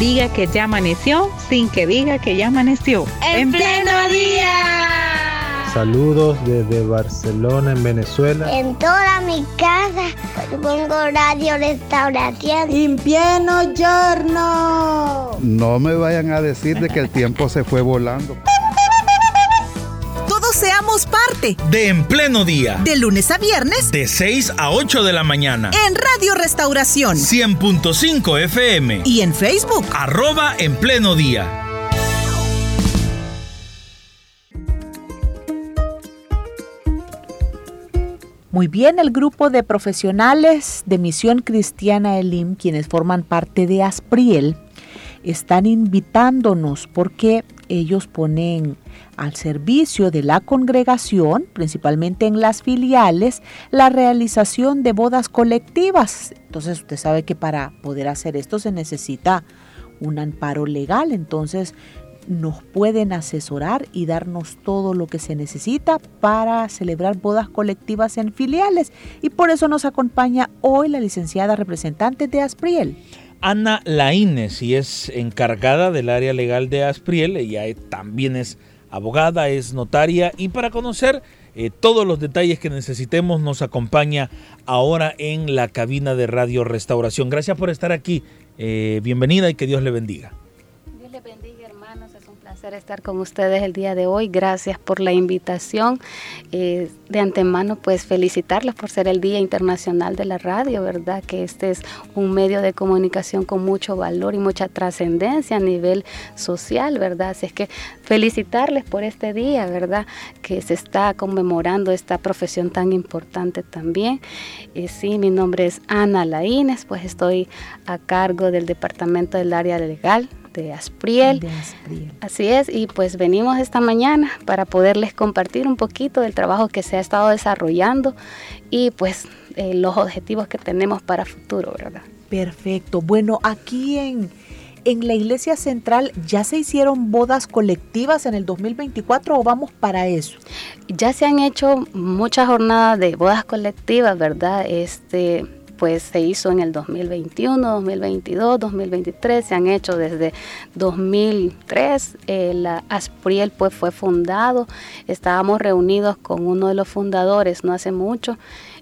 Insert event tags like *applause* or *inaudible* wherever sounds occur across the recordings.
Diga que ya amaneció sin que diga que ya amaneció. ¡En, pleno día! Saludos desde Barcelona, en Venezuela. En toda mi casa pongo radio restauración. En pleno giorno. No me vayan a decir de que el tiempo se fue volando parte de En Pleno Día. De lunes a viernes. De 6 a 8 de la mañana. En Radio Restauración. 100.5 FM. Y en Facebook. Arroba En Pleno Día. Muy bien, el grupo de profesionales de Misión Cristiana Elim, quienes forman parte de Aspriel, están invitándonos porque ellos ponen al servicio de la congregación, principalmente en las filiales, la realización de bodas colectivas. Entonces usted sabe que para poder hacer esto se necesita un amparo legal, entonces nos pueden asesorar y darnos todo lo que se necesita para celebrar bodas colectivas en filiales. Y por eso nos acompaña hoy la licenciada representante de Aspriel. Ana Laínez y es encargada del área legal de Aspriel. Ella también es abogada, es notaria y para conocer eh, todos los detalles que necesitemos nos acompaña ahora en la cabina de Radio Restauración. Gracias por estar aquí. Eh, bienvenida y que Dios le bendiga estar con ustedes el día de hoy. Gracias por la invitación. Eh, de antemano, pues felicitarles por ser el Día Internacional de la Radio, ¿verdad? Que este es un medio de comunicación con mucho valor y mucha trascendencia a nivel social, ¿verdad? Así es que felicitarles por este día, ¿verdad? Que se está conmemorando esta profesión tan importante también. Eh, sí, mi nombre es Ana Laínez, pues estoy a cargo del Departamento del Área Legal de Aspriel. Así es, y pues venimos esta mañana para poderles compartir un poquito del trabajo que se ha estado desarrollando y pues eh, los objetivos que tenemos para futuro, ¿verdad? Perfecto. Bueno, aquí en, en la Iglesia Central ya se hicieron bodas colectivas en el 2024 o vamos para eso? Ya se han hecho muchas jornadas de bodas colectivas, ¿verdad? Este pues se hizo en el 2021, 2022, 2023, se han hecho desde 2003. El Aspriel pues fue fundado, estábamos reunidos con uno de los fundadores no hace mucho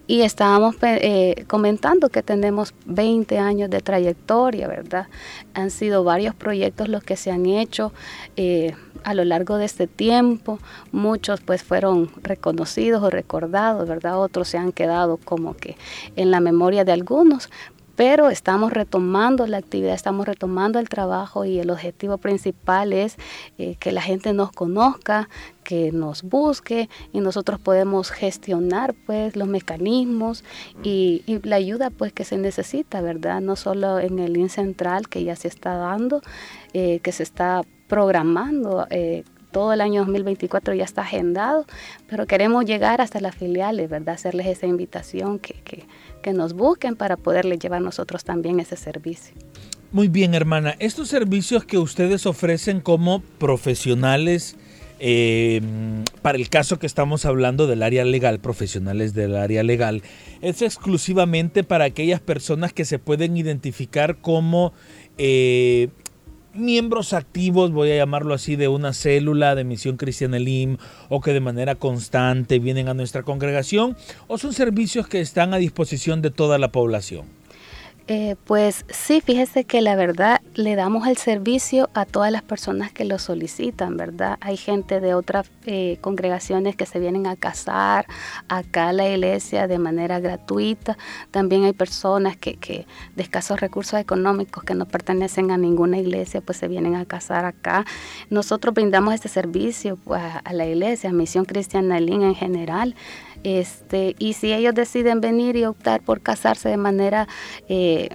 y estábamos eh, comentando que tenemos 20 años de trayectoria, ¿verdad? Han sido varios proyectos los que se han hecho eh, a lo largo de este tiempo. Muchos pues fueron reconocidos o recordados, ¿verdad? Otros se han quedado como que en la memoria de algunos, pero estamos retomando la actividad, estamos retomando el trabajo y el objetivo principal es eh, que la gente nos conozca, que nos busque y nosotros podemos gestionar pues los mecanismos y, la ayuda pues que se necesita, ¿verdad? No solo en el IN central que ya se está dando, eh, que se está programando. Eh, todo el año 2024 ya está agendado, pero queremos llegar hasta las filiales, ¿verdad? Hacerles esa invitación que, que nos busquen para poderles llevar nosotros también ese servicio. Muy bien, hermana. Estos servicios que ustedes ofrecen como profesionales, eh, para el caso que estamos hablando del área legal, profesionales del área legal, es exclusivamente para aquellas personas que se pueden identificar como eh, miembros activos, voy a llamarlo así, de una célula de Misión Cristiana Elim o que de manera constante vienen a nuestra congregación o son servicios que están a disposición de toda la población? Eh, pues sí, fíjese que la verdad le damos el servicio a todas las personas que lo solicitan, ¿verdad? Hay gente de otras eh, congregaciones que se vienen a casar acá a la iglesia de manera gratuita. También hay personas que, que de escasos recursos económicos que no pertenecen a ninguna iglesia, pues se vienen a casar acá. Nosotros brindamos este servicio pues, a la iglesia, a Misión Cristiana Lin en general. Este, y si ellos deciden venir y optar por casarse de manera eh,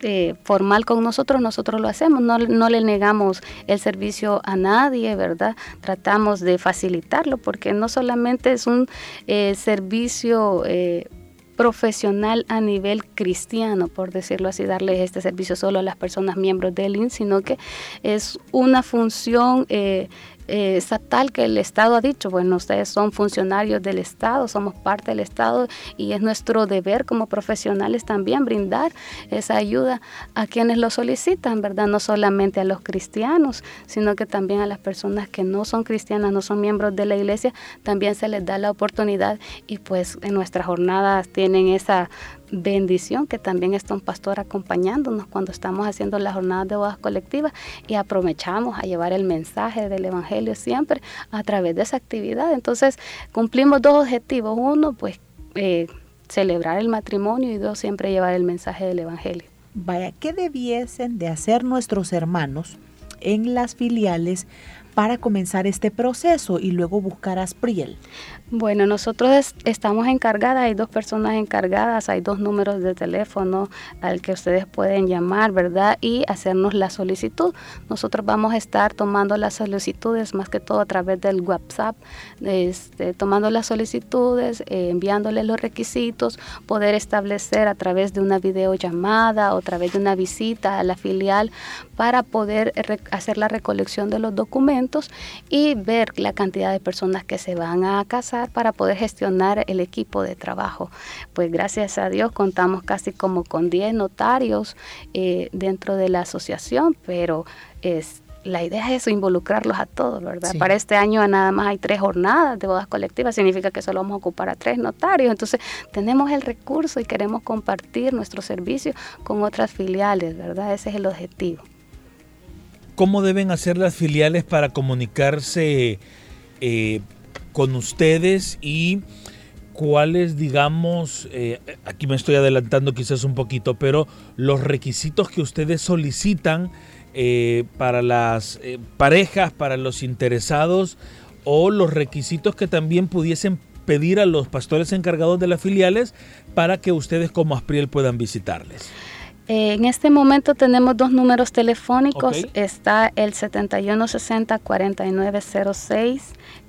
eh, formal con nosotros, nosotros lo hacemos, no, le negamos el servicio a nadie, ¿verdad? Tratamos de facilitarlo porque no solamente es un eh, servicio profesional a nivel cristiano, por decirlo así, darle este servicio solo a las personas miembros del IN, sino que es una función eh, estatal que el Estado ha dicho, bueno, ustedes son funcionarios del Estado, somos parte del Estado y es nuestro deber como profesionales también brindar esa ayuda a quienes lo solicitan, ¿verdad? No solamente a los cristianos, sino que también a las personas que no son cristianas, no son miembros de la iglesia, también se les da la oportunidad y pues en nuestras jornadas tienen esa bendición que también está un pastor acompañándonos cuando estamos haciendo las jornadas de bodas colectivas y aprovechamos a llevar el mensaje del Evangelio siempre a través de esa actividad. Entonces cumplimos dos objetivos. Uno, pues eh, celebrar el matrimonio y dos, siempre llevar el mensaje del Evangelio. Vaya, ¿qué debiesen de hacer nuestros hermanos en las filiales para comenzar este proceso y luego buscar a Aspriel? Bueno, nosotros estamos encargadas, hay dos personas encargadas, hay dos números de teléfono al que ustedes pueden llamar, ¿verdad? Y hacernos la solicitud. Nosotros vamos a estar tomando las solicitudes más que todo a través del WhatsApp, este, tomando las solicitudes, eh, enviándoles los requisitos, poder establecer a través de una videollamada o a través de una visita a la filial para poder hacer la recolección de los documentos y ver la cantidad de personas que se van a casar para poder gestionar el equipo de trabajo. Pues gracias a Dios contamos casi como con 10 notarios eh, dentro de la asociación, pero es la idea es involucrarlos a todos, ¿verdad? Para este año nada más hay tres jornadas de bodas colectivas, significa que solo vamos a ocupar a tres notarios. Entonces, tenemos el recurso y queremos compartir nuestro servicio con otras filiales, ¿verdad? Ese es el objetivo. ¿Cómo deben hacer las filiales para comunicarse eh, con ustedes y cuáles, digamos, eh, aquí me estoy adelantando quizás un poquito, pero los requisitos que ustedes solicitan eh, para las parejas, para los interesados, o los requisitos que también pudiesen pedir a los pastores encargados de las filiales para que ustedes como Aspriel puedan visitarles. En este momento tenemos dos números telefónicos. Está el 7160-4906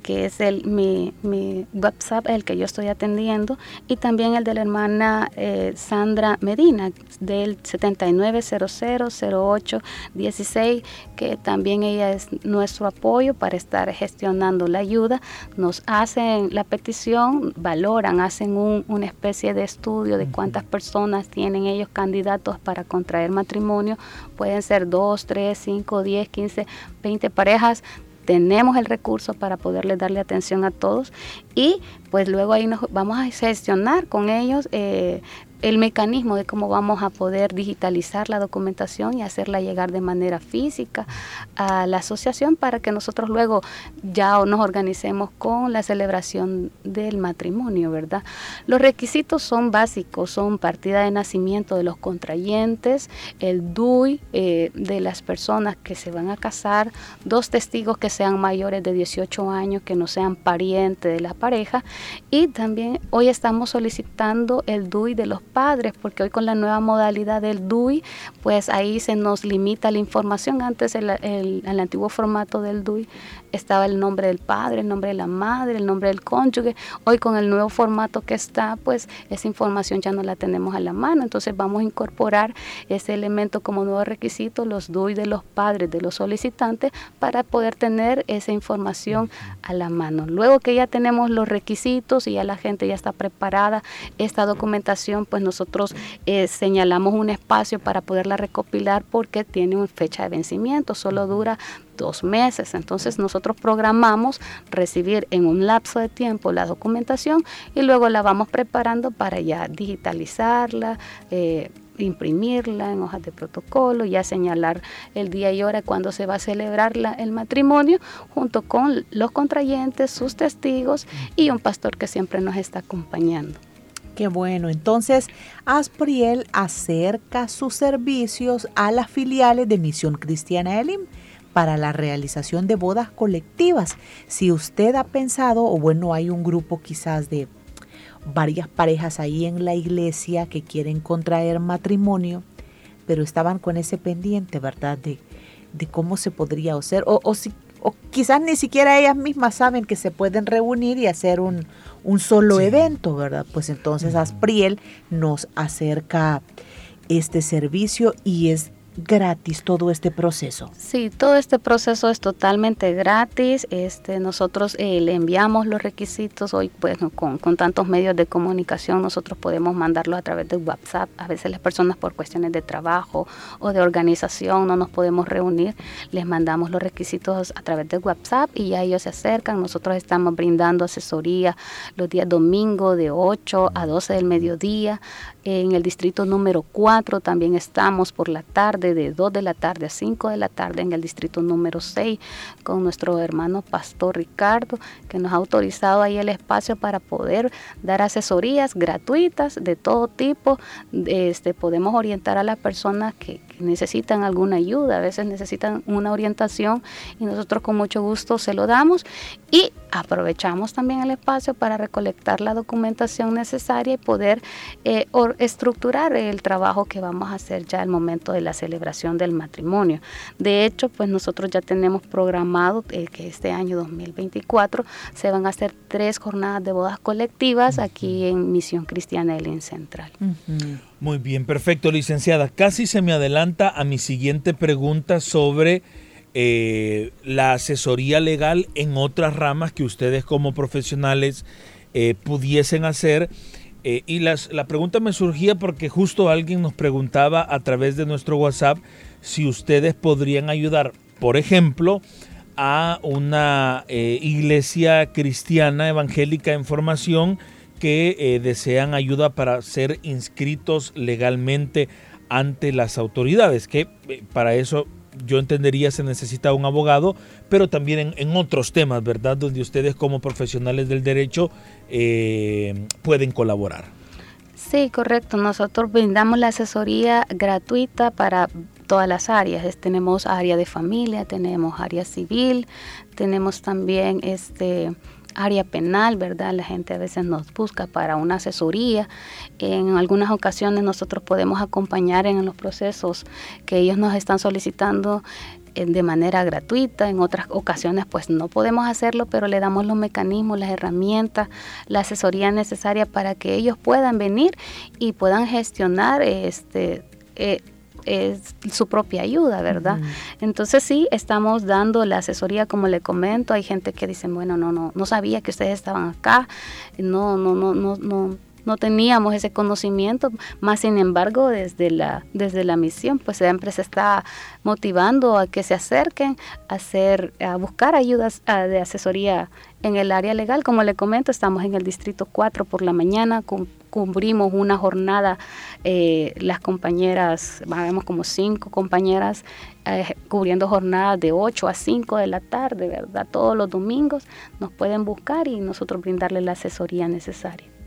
que es el, mi, mi, WhatsApp, el que yo estoy atendiendo, y también el de la hermana eh, Sandra Medina, del 79000816, que también ella es nuestro apoyo para estar gestionando la ayuda. Nos hacen la petición, valoran, hacen un, una especie de estudio de cuántas personas tienen ellos candidatos para contraer matrimonio. Pueden ser 2, 3, 5, 10, 15, 20 parejas tenemos el recurso para poderle darle atención a todos y pues luego ahí nos vamos a gestionar con ellos eh, el mecanismo de cómo vamos a poder digitalizar la documentación y hacerla llegar de manera física a la asociación para que nosotros luego ya nos organicemos con la celebración del matrimonio, ¿verdad? Los requisitos son básicos, son partida de nacimiento de los contrayentes, el DUI eh, de las personas que se van a casar, dos testigos que sean mayores de 18 años, que no sean parientes de la pareja y también hoy estamos solicitando el DUI de los padres, porque hoy con la nueva modalidad del DUI, pues ahí se nos limita la información. Antes el, el, antiguo formato del DUI estaba el nombre del padre, el nombre de la madre, el nombre del cónyuge. Hoy con el nuevo formato que está, pues esa información ya no la tenemos a la mano. Entonces vamos a incorporar ese elemento como nuevo requisito, los DUI de los padres, de los solicitantes, para poder tener esa información a la mano. Luego que ya tenemos los requisitos y ya la gente ya está preparada, esta documentación, pues nosotros eh, señalamos un espacio para poderla recopilar porque tiene una fecha de vencimiento, solo dura dos meses. Entonces nosotros programamos recibir en un lapso de tiempo la documentación y luego la vamos preparando para ya digitalizarla. Eh, imprimirla en hojas de protocolo, ya señalar el día y hora cuando se va a celebrar el matrimonio, junto con los contrayentes, sus testigos y un pastor que siempre nos está acompañando. Qué bueno, entonces Aspriel acerca sus servicios a las filiales de Misión Cristiana Elim para la realización de bodas colectivas. Si usted ha pensado, o bueno, hay un grupo quizás de varias parejas ahí en la iglesia que quieren contraer matrimonio, pero estaban con ese pendiente, ¿verdad? De, de cómo se podría hacer, o, o, si, o quizás ni siquiera ellas mismas saben que se pueden reunir y hacer un, un solo evento, ¿verdad? Pues entonces Aspriel nos acerca este servicio y es gratis todo este proceso? Sí, todo este proceso es totalmente gratis. Este, nosotros eh, le enviamos los requisitos. Hoy, pues, con, con, tantos medios de comunicación, nosotros podemos mandarlo a través de WhatsApp. A veces las personas por cuestiones de trabajo o de organización no nos podemos reunir. Les mandamos los requisitos a través de WhatsApp y ya ellos se acercan. Nosotros estamos brindando asesoría los días domingo de 8 a 12 del mediodía. En el distrito número 4 también estamos por la tarde, de 2 de la tarde a 5 de la tarde, en el distrito número 6, con nuestro hermano pastor Ricardo, que nos ha autorizado ahí el espacio para poder dar asesorías gratuitas de todo tipo. Este, podemos orientar a las personas que, necesitan alguna ayuda, a veces necesitan una orientación y nosotros con mucho gusto se lo damos y aprovechamos también el espacio para recolectar la documentación necesaria y poder eh, estructurar el trabajo que vamos a hacer ya al momento de la celebración del matrimonio. De hecho, pues nosotros ya tenemos programado eh, que este año 2024 se van a hacer tres jornadas de bodas colectivas aquí en Misión Cristiana del Central. Muy bien, perfecto, licenciada. Casi se me adelanta a mi siguiente pregunta sobre eh, la asesoría legal en otras ramas que ustedes como profesionales eh, pudiesen hacer. Eh, y la pregunta me surgía porque justo alguien nos preguntaba a través de nuestro WhatsApp si ustedes podrían ayudar, por ejemplo, a una iglesia cristiana evangélica en formación que eh, desean ayuda para ser inscritos legalmente ante las autoridades, que eh, para eso yo entendería se necesita un abogado, pero también en, otros temas, ¿verdad? Donde ustedes como profesionales del derecho eh, pueden colaborar. Sí, correcto. Nosotros brindamos la asesoría gratuita para todas las áreas. Tenemos área de familia, tenemos área civil, tenemos también este área penal, ¿verdad? La gente a veces nos busca para una asesoría. En algunas ocasiones nosotros podemos acompañar en los procesos que ellos nos están solicitando eh, de manera gratuita, en otras ocasiones pues no podemos hacerlo, pero le damos los mecanismos, las herramientas, la asesoría necesaria para que ellos puedan venir y puedan gestionar este eh, es su propia ayuda, ¿verdad? Entonces sí, estamos dando la asesoría, como le comento, hay gente que dice, bueno, no, no, no sabía que ustedes estaban acá, no, no, no, no, no no teníamos ese conocimiento, más sin embargo desde la, desde la misión, pues la empresa está motivando a que se acerquen a, hacer, a buscar ayudas de asesoría en el área legal. Como le comento, estamos en el distrito 4 por la mañana, cubrimos una jornada, eh, las compañeras, vemos como cinco compañeras eh, cubriendo jornadas de 8 a 5 de la tarde, ¿verdad? Todos los domingos nos pueden buscar y nosotros brindarles la asesoría necesaria.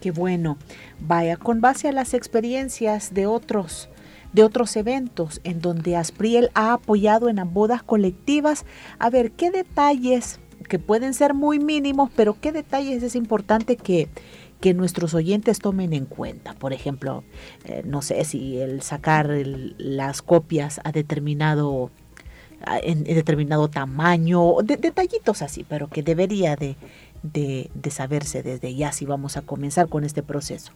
Qué bueno. Vaya, con base a las experiencias de otros de otros eventos en donde Aspriel ha apoyado en bodas colectivas, a ver qué detalles que pueden ser muy mínimos, pero qué detalles es importante que, que nuestros oyentes tomen en cuenta. Por ejemplo, eh, no sé si el sacar las copias a determinado en, determinado tamaño, detallitos así, pero que debería de, de, de, saberse desde ya si vamos a comenzar con este proceso.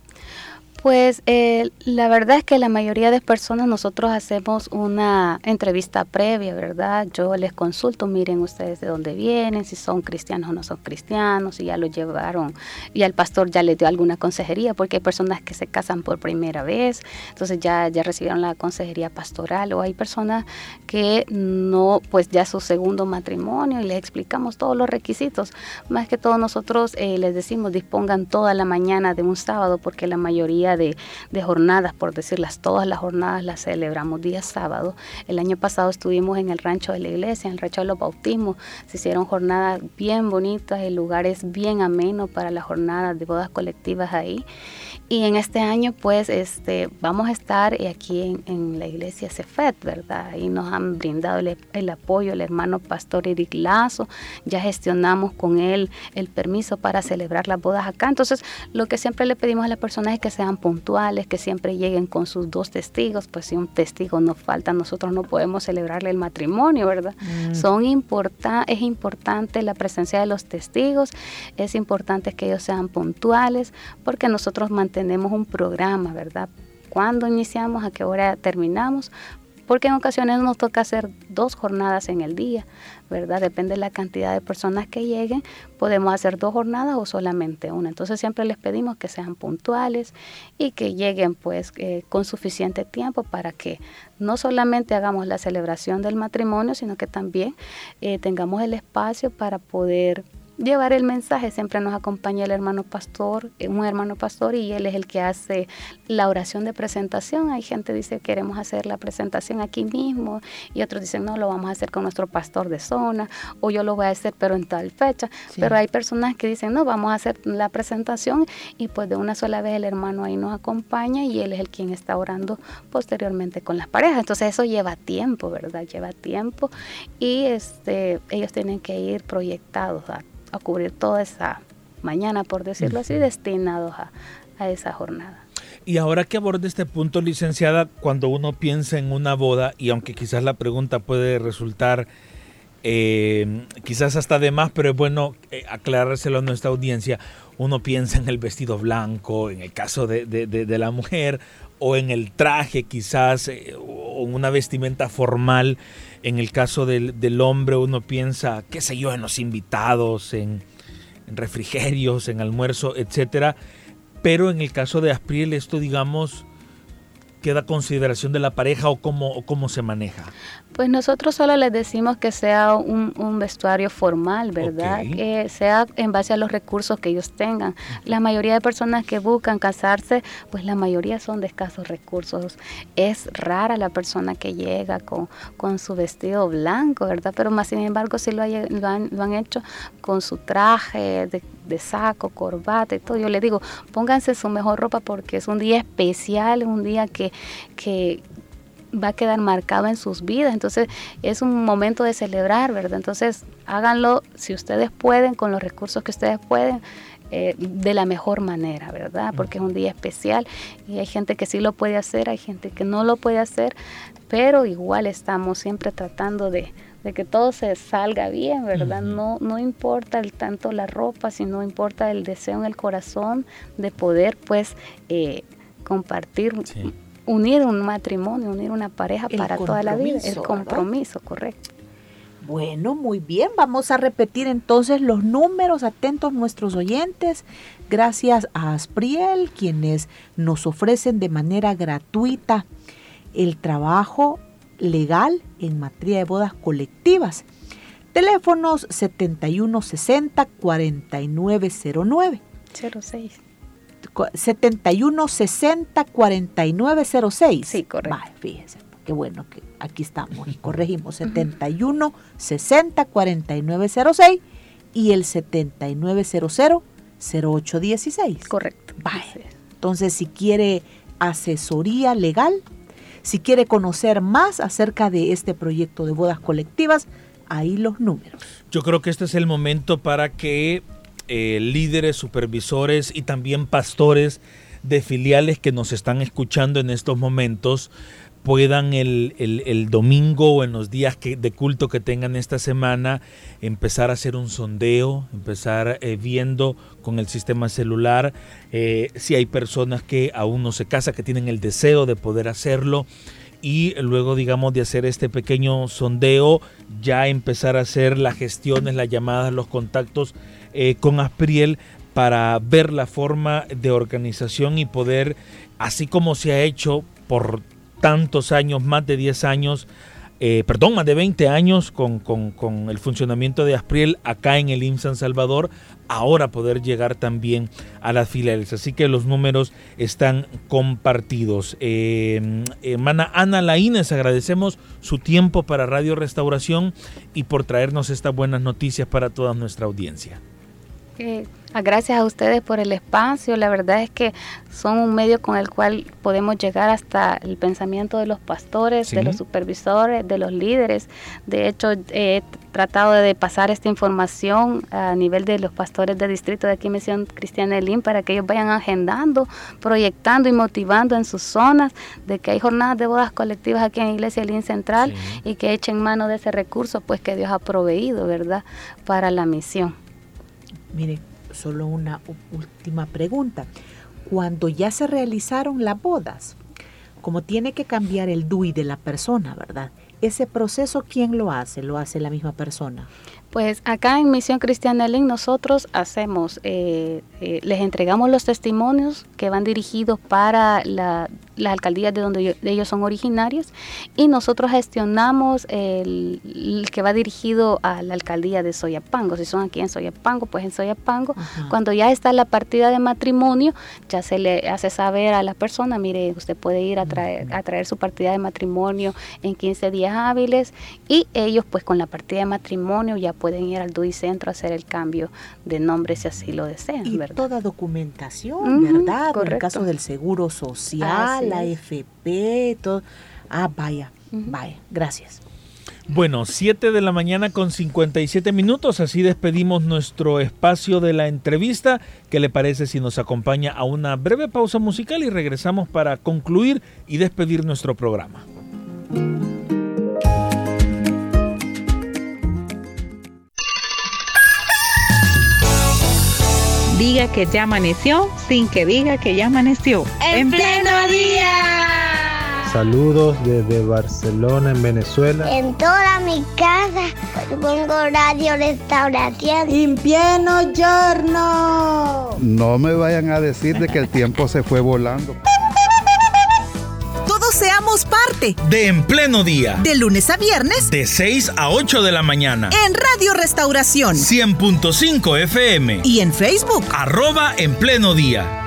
Pues eh, la verdad es que la mayoría de personas nosotros hacemos una entrevista previa, ¿verdad? Yo les consulto, miren ustedes de dónde vienen, si son cristianos o no son cristianos, si ya lo llevaron y al pastor ya le dio alguna consejería, porque hay personas que se casan por primera vez, entonces ya, ya recibieron la consejería pastoral, o hay personas que no, pues ya su segundo matrimonio y les explicamos todos los requisitos. Más que todo nosotros eh, les decimos dispongan toda la mañana de un sábado, porque la mayoría de, jornadas, por decirlas, todas las jornadas las celebramos día sábado. El año pasado estuvimos en el rancho de la iglesia, en el rancho de los bautismos, se hicieron jornadas bien bonitas, el lugar es bien ameno para las jornadas de bodas colectivas ahí. Y en este año, pues, este, vamos a estar aquí en, la iglesia Cefet, ¿verdad? Y nos han brindado el, apoyo el hermano pastor Eric Lazo. Ya gestionamos con él el permiso para celebrar las bodas acá. Entonces, lo que siempre le pedimos a las personas es que sean puntuales, que siempre lleguen con sus dos testigos. Pues si un testigo nos falta, nosotros no podemos celebrarle el matrimonio, ¿verdad? Mm. Son importa es importante la presencia de los testigos, es importante que ellos sean puntuales, porque nosotros mantenemos tenemos un programa, ¿verdad? cuándo iniciamos, a qué hora terminamos, porque en ocasiones nos toca hacer dos jornadas en el día, ¿verdad? Depende de la cantidad de personas que lleguen, podemos hacer dos jornadas o solamente una. Entonces siempre les pedimos que sean puntuales y que lleguen pues eh, con suficiente tiempo para que no solamente hagamos la celebración del matrimonio, sino que también eh, tengamos el espacio para poder llevar el mensaje. Siempre nos acompaña el hermano pastor, eh, un hermano pastor, y él es el que hace la oración de presentación. Hay gente que dice queremos hacer la presentación aquí mismo, y otros dicen no, lo vamos a hacer con nuestro pastor de zona, o yo lo voy a hacer pero en tal fecha. Pero hay personas que dicen no, vamos a hacer la presentación, y pues de una sola vez el hermano ahí nos acompaña y él es el quien está orando posteriormente con las parejas. Entonces eso lleva tiempo, ¿verdad? Lleva tiempo y este, ellos tienen que ir proyectados a a cubrir toda esa mañana, por decirlo así, destinados a, esa jornada. Y ahora que aborde este punto, licenciada, cuando uno piensa en una boda, y aunque quizás la pregunta puede resultar eh, quizás hasta de más, pero es bueno eh, aclarárselo a nuestra audiencia, uno piensa en el vestido blanco, en el caso de, la mujer, o en el traje quizás, eh, o en una vestimenta formal. En el caso del, hombre uno piensa, qué sé yo, en los invitados, en, refrigerios, en almuerzo, etcétera. Pero en el caso de Aspriel esto, digamos, queda consideración de la pareja o cómo, o cómo se maneja. Pues nosotros solo les decimos que sea un, vestuario formal, ¿verdad? Que sea en base a los recursos que ellos tengan. La mayoría de personas que buscan casarse, pues la mayoría son de escasos recursos. Es rara la persona que llega con, con su vestido blanco, ¿verdad? Pero más sin embargo, sí lo, lo, han, lo han, hecho con su traje de, de, saco, corbata y todo. Yo les digo, pónganse su mejor ropa porque es un día especial, un día que, que va a quedar marcado en sus vidas. Entonces es un momento de celebrar, ¿verdad? Entonces háganlo si ustedes pueden, con los recursos que ustedes pueden. Eh, de la mejor manera, ¿verdad? Porque es un día especial y hay gente que sí lo puede hacer, hay gente que no lo puede hacer, pero igual estamos siempre tratando de, que todo se salga bien, ¿verdad? No, no importa el tanto la ropa, sino importa el deseo en el corazón de poder, pues, eh, compartir unir un matrimonio, unir una pareja para toda la vida, el compromiso, correcto. Bueno, muy bien, vamos a repetir entonces los números, atentos nuestros oyentes, gracias a Aspriel, quienes nos ofrecen de manera gratuita el trabajo legal en materia de bodas colectivas. Teléfonos 7160 4909. 06. 71 60 49 06. Sí, correcto. Vale, fíjese, qué bueno que aquí estamos *laughs* y corregimos 71 60 49 06 y el 7900 0816. Correcto. Vale. Entonces, si quiere asesoría legal, si quiere conocer más acerca de este proyecto de bodas colectivas, ahí los números. Yo creo que este es el momento para que eh, líderes, supervisores y también pastores de filiales que nos están escuchando en estos momentos puedan el, domingo o en los días de culto que tengan esta semana empezar a hacer un sondeo, empezar eh, viendo con el sistema celular eh, si hay personas que aún no se casan, que tienen el deseo de poder hacerlo y luego digamos de hacer este pequeño sondeo ya empezar a hacer las gestiones, las llamadas, los contactos eh, con Aspriel para ver la forma de organización y poder, así como se ha hecho por tantos años, más de 10 años, eh, perdón, más de 20 años con, el funcionamiento de Aspriel acá en el IM San Salvador, ahora poder llegar también a las filiales. Así que los números están compartidos. Eh, hermana Ana Laínez, agradecemos su tiempo para Radio Restauración y por traernos estas buenas noticias para toda nuestra audiencia. Gracias a ustedes por el espacio. La verdad es que son un medio con el cual podemos llegar hasta el pensamiento de los pastores, de los supervisores, de los líderes. De hecho, he tratado de pasar esta información a nivel de los pastores de distrito de aquí Misión Cristiana Elín para que ellos vayan agendando, proyectando y motivando en sus zonas de que hay jornadas de bodas colectivas aquí en Iglesia Elín Central y que echen mano de ese recurso pues que Dios ha proveído, ¿verdad?, para la misión. Mire, solo una última pregunta. Cuando ya se realizaron las bodas, como tiene que cambiar el DUI de la persona, ¿verdad? Ese proceso, ¿quién lo hace? ¿Lo hace la misma persona? Pues acá en Misión Cristiana Link nosotros hacemos, eh, eh, les entregamos los testimonios que van dirigidos para la, las alcaldías de donde ellos son originarios y nosotros gestionamos el, que va dirigido a la alcaldía de Soyapango. Si son aquí en Soyapango, pues en Soyapango. Cuando ya está la partida de matrimonio, ya se le hace saber a la persona, mire, usted puede ir a traer, a traer su partida de matrimonio en 15 días hábiles y ellos pues con la partida de matrimonio ya pueden ir al DUI Centro a hacer el cambio de nombre si así lo desean. Y toda documentación, ¿verdad? En el caso del seguro social, la FP, todo. Ah, vaya, vaya, gracias. Bueno, 7 de la mañana con 57 minutos, así despedimos nuestro espacio de la entrevista. ¿Qué le parece si nos acompaña a una breve pausa musical y regresamos para concluir y despedir nuestro programa? Que ya amaneció sin que diga que ya amaneció. En pleno día. Saludos desde Barcelona, en Venezuela. En toda mi casa pongo radio restauración. En pleno giorno. No me vayan a decir de que el tiempo se fue volando parte de En Pleno Día. De lunes a viernes. De 6 a 8 de la mañana. En Radio Restauración. 100.5 FM. Y en Facebook. Arroba En Pleno Día.